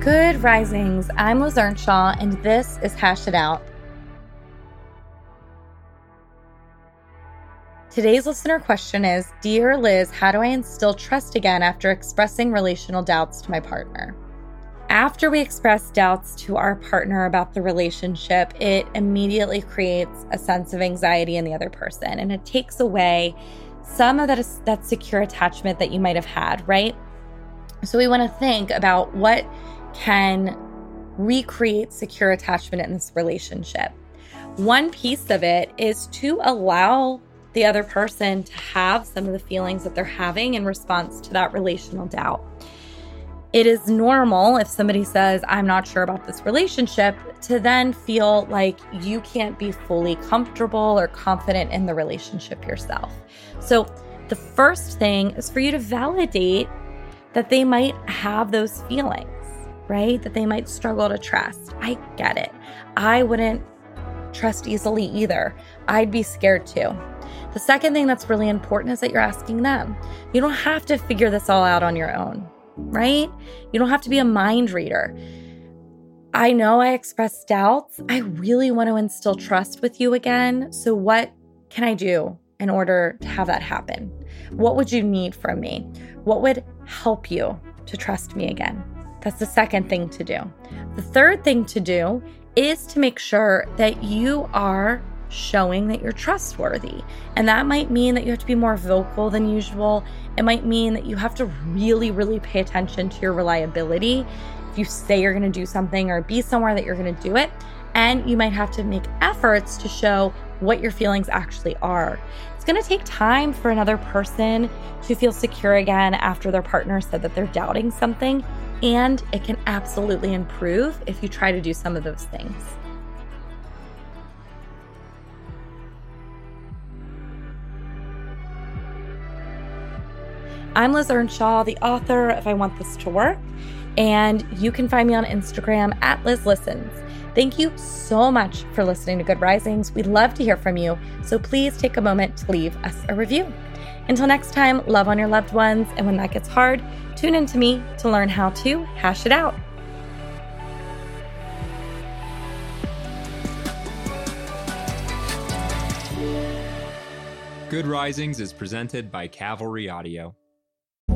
Good risings. I'm Liz Earnshaw, and this is Hash It Out. Today's listener question is Dear Liz, how do I instill trust again after expressing relational doubts to my partner? After we express doubts to our partner about the relationship, it immediately creates a sense of anxiety in the other person and it takes away some of that, that secure attachment that you might have had, right? So we want to think about what can recreate secure attachment in this relationship. One piece of it is to allow the other person to have some of the feelings that they're having in response to that relational doubt. It is normal if somebody says, I'm not sure about this relationship, to then feel like you can't be fully comfortable or confident in the relationship yourself. So, the first thing is for you to validate that they might have those feelings right? That they might struggle to trust. I get it. I wouldn't trust easily either. I'd be scared too. The second thing that's really important is that you're asking them. You don't have to figure this all out on your own, right? You don't have to be a mind reader. I know I expressed doubts. I really want to instill trust with you again. So, what can I do in order to have that happen? What would you need from me? What would help you to trust me again? That's the second thing to do. The third thing to do is to make sure that you are showing that you're trustworthy. And that might mean that you have to be more vocal than usual. It might mean that you have to really, really pay attention to your reliability. If you say you're going to do something or be somewhere that you're going to do it, and you might have to make efforts to show what your feelings actually are. It's going to take time for another person to feel secure again after their partner said that they're doubting something, and it can absolutely improve if you try to do some of those things. I'm Liz Earnshaw, the author of I Want This to Work, and you can find me on Instagram at Liz Listens. Thank you so much for listening to Good Risings. We'd love to hear from you, so please take a moment to leave us a review. Until next time, love on your loved ones, and when that gets hard, tune in to me to learn how to hash it out. Good Risings is presented by Cavalry Audio.